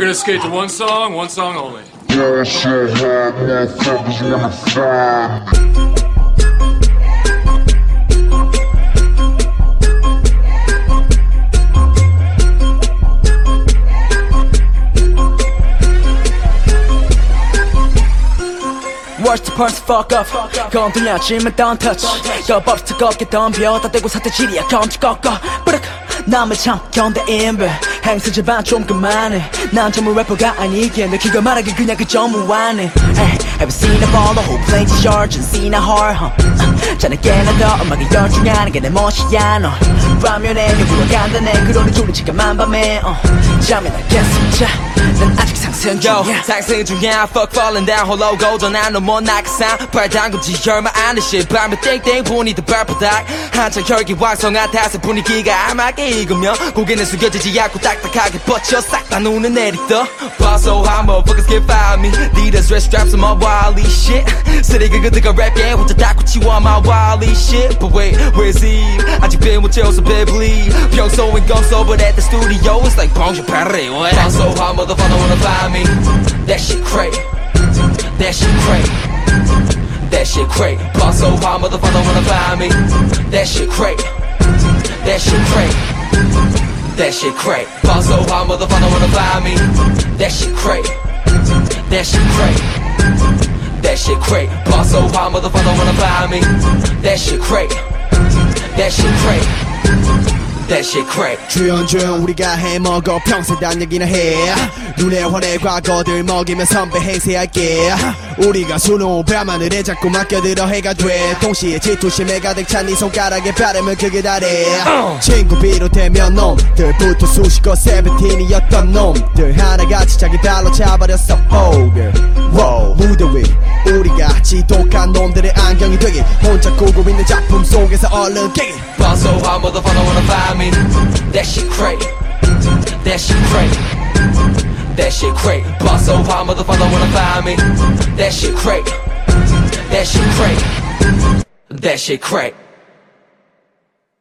We're gonna skate to one song, one song only. Watch the hot, fuck up. five. to parts fuck up do don't touch get down, 겁없어 걷게 덤벼 다 대고 But uh, I'm a 남을 참 the ember 행수지 마좀 그만해 난 전문 래퍼가 아니기에 내 그걸 말하기 그냥 그 전무하네 Have you seen a ball? The whole place is yours and seen a heart huh? 자네게나 uh, 더 음악에 열중하는 게 내 멋이야 너 라면에 요구가 간단해 그러니 졸린 시간만 밤에 uh. 잠이 날 깼음 자 아직 상승 중이야 Yo, 상승 중이야 Fuck falling down 홀로 고전한 너못 낙상 발 담그지 얼마 안된 실밤에 땡땡 보니 더 발바닥 한창 혈기 왕성한 다세 분위기가 아마게 익으며 고개는 숙여지지 않고 딱딱하게 뻗쳐 싹다 눈을 내리떠 봐서 how motherfuckers get by me Need us red straps on my wally shit 쓰레기 그들과 랩게 혼자 다 고치워 my wally shit But wait, where's Eve? 게임을 so 배불리 평소엔 over at the studio It's like bonjour Paris What? I'm so hot motherfucker wanna find me That shit crazy That shit crazy That shit crazy Boss so hot motherfucker wanna find me That shit crazy That shit crazy That shit crazy Boss so hot motherfucker wanna find me That shit crazy That shit crazy that shit crazy. Boss so hot, motherfucker wanna find me. That shit crazy. That shit crazy. That shit crack. 주연중 우리가 해먹어 평생 딴 얘기나 해 눈에 환해 과거들 먹이면 선배 행세할게 우리가 수능은배만늘에 자꾸 맡겨들어 해가 돼 동시에 질투심에 가득 찬네 손가락에 바르면 그게 다래 친구 비롯되면 놈들부터 수식어 세븐틴이었던 놈들 하나같이 자기 발로 차버렸어 oh, 작곡어있는 작품 속에서 얼른 깨기 반소한 motherfucker wanna find me That shit crazy That shit crazy That shit crazy Boss 반소한 motherfucker wanna find me That shit crazy That shit crazy That shit crazy